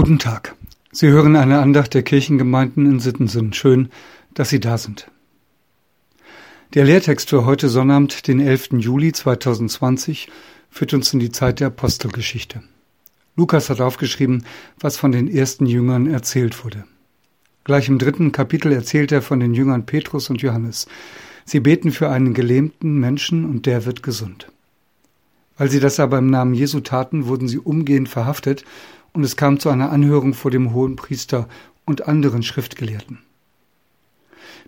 Guten Tag. Sie hören eine Andacht der Kirchengemeinden in Sittensen. Schön, dass Sie da sind. Der Lehrtext für heute Sonnabend, den 11. Juli 2020, führt uns in die Zeit der Apostelgeschichte. Lukas hat aufgeschrieben, was von den ersten Jüngern erzählt wurde. Gleich im dritten Kapitel erzählt er von den Jüngern Petrus und Johannes. Sie beten für einen gelähmten Menschen und der wird gesund. Weil sie das aber im Namen Jesu taten, wurden sie umgehend verhaftet und es kam zu einer Anhörung vor dem hohen Priester und anderen Schriftgelehrten.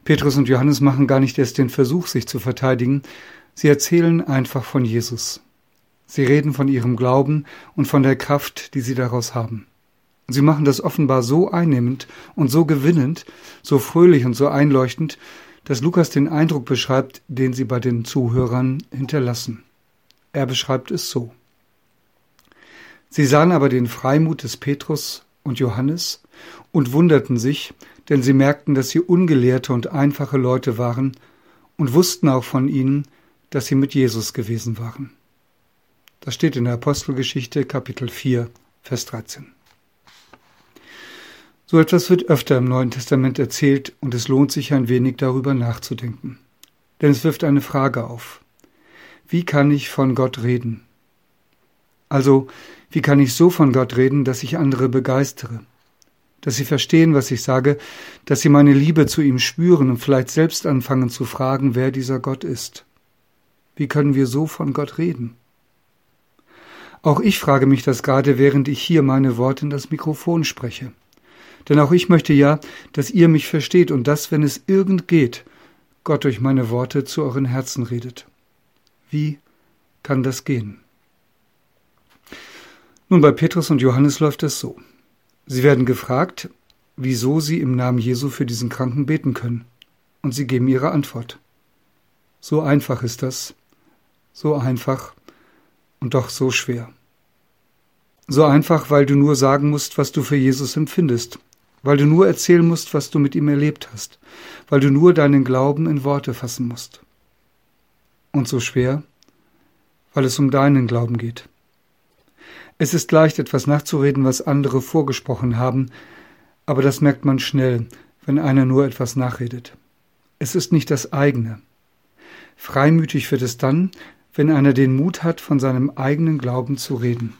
Petrus und Johannes machen gar nicht erst den Versuch, sich zu verteidigen, sie erzählen einfach von Jesus. Sie reden von ihrem Glauben und von der Kraft, die sie daraus haben. Sie machen das offenbar so einnehmend und so gewinnend, so fröhlich und so einleuchtend, dass Lukas den Eindruck beschreibt, den sie bei den Zuhörern hinterlassen. Er beschreibt es so. Sie sahen aber den Freimut des Petrus und Johannes und wunderten sich, denn sie merkten, dass sie ungelehrte und einfache Leute waren und wussten auch von ihnen, dass sie mit Jesus gewesen waren. Das steht in der Apostelgeschichte Kapitel 4, Vers 13. So etwas wird öfter im Neuen Testament erzählt und es lohnt sich ein wenig darüber nachzudenken. Denn es wirft eine Frage auf. Wie kann ich von Gott reden? Also, wie kann ich so von Gott reden, dass ich andere begeistere? Dass sie verstehen, was ich sage, dass sie meine Liebe zu ihm spüren und vielleicht selbst anfangen zu fragen, wer dieser Gott ist. Wie können wir so von Gott reden? Auch ich frage mich das gerade, während ich hier meine Worte in das Mikrofon spreche. Denn auch ich möchte ja, dass ihr mich versteht und dass, wenn es irgend geht, Gott durch meine Worte zu euren Herzen redet. Wie kann das gehen? Nun, bei Petrus und Johannes läuft es so. Sie werden gefragt, wieso sie im Namen Jesu für diesen Kranken beten können. Und sie geben ihre Antwort. So einfach ist das. So einfach und doch so schwer. So einfach, weil du nur sagen musst, was du für Jesus empfindest, weil du nur erzählen musst, was du mit ihm erlebt hast, weil du nur deinen Glauben in Worte fassen musst. Und so schwer, weil es um deinen Glauben geht. Es ist leicht, etwas nachzureden, was andere vorgesprochen haben, aber das merkt man schnell, wenn einer nur etwas nachredet. Es ist nicht das eigene. Freimütig wird es dann, wenn einer den Mut hat, von seinem eigenen Glauben zu reden.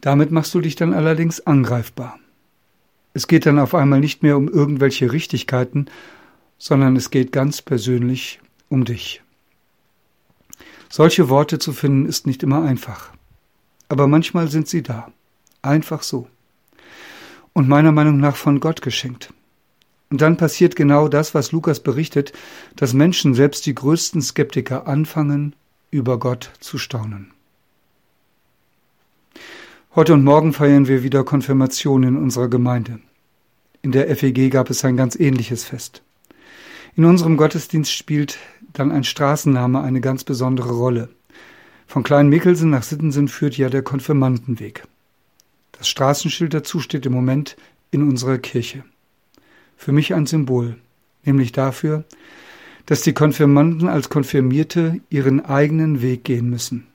Damit machst du dich dann allerdings angreifbar. Es geht dann auf einmal nicht mehr um irgendwelche Richtigkeiten, sondern es geht ganz persönlich um dich. Solche Worte zu finden ist nicht immer einfach aber manchmal sind sie da. Einfach so. Und meiner Meinung nach von Gott geschenkt. Und dann passiert genau das, was Lukas berichtet, dass Menschen, selbst die größten Skeptiker, anfangen, über Gott zu staunen. Heute und morgen feiern wir wieder Konfirmation in unserer Gemeinde. In der FEG gab es ein ganz ähnliches Fest. In unserem Gottesdienst spielt dann ein Straßenname eine ganz besondere Rolle. Von Klein-Mickelsen nach Sittensen führt ja der Konfirmandenweg. Das Straßenschild dazu steht im Moment in unserer Kirche. Für mich ein Symbol, nämlich dafür, dass die Konfirmanden als Konfirmierte ihren eigenen Weg gehen müssen.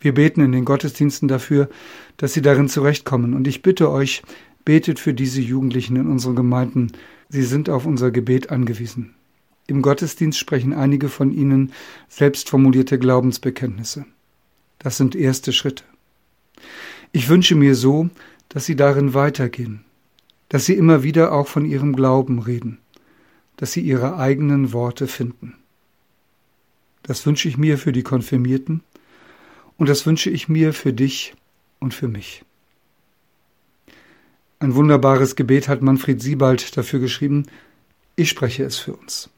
Wir beten in den Gottesdiensten dafür, dass sie darin zurechtkommen, und ich bitte euch, betet für diese Jugendlichen in unseren Gemeinden, sie sind auf unser Gebet angewiesen. Im Gottesdienst sprechen einige von ihnen selbst formulierte Glaubensbekenntnisse. Das sind erste Schritte. Ich wünsche mir so, dass sie darin weitergehen, dass sie immer wieder auch von ihrem Glauben reden, dass sie ihre eigenen Worte finden. Das wünsche ich mir für die Konfirmierten und das wünsche ich mir für dich und für mich. Ein wunderbares Gebet hat Manfred Siebald dafür geschrieben, ich spreche es für uns.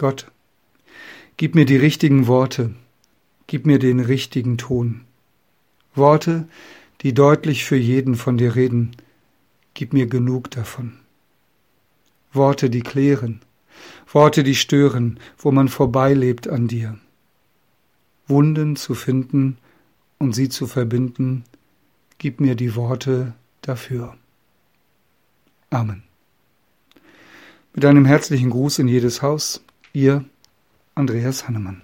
Gott, gib mir die richtigen Worte, gib mir den richtigen Ton. Worte, die deutlich für jeden von dir reden, gib mir genug davon. Worte, die klären, Worte, die stören, wo man vorbeilebt an dir. Wunden zu finden und sie zu verbinden, gib mir die Worte dafür. Amen. Mit einem herzlichen Gruß in jedes Haus, Ihr Andreas Hannemann.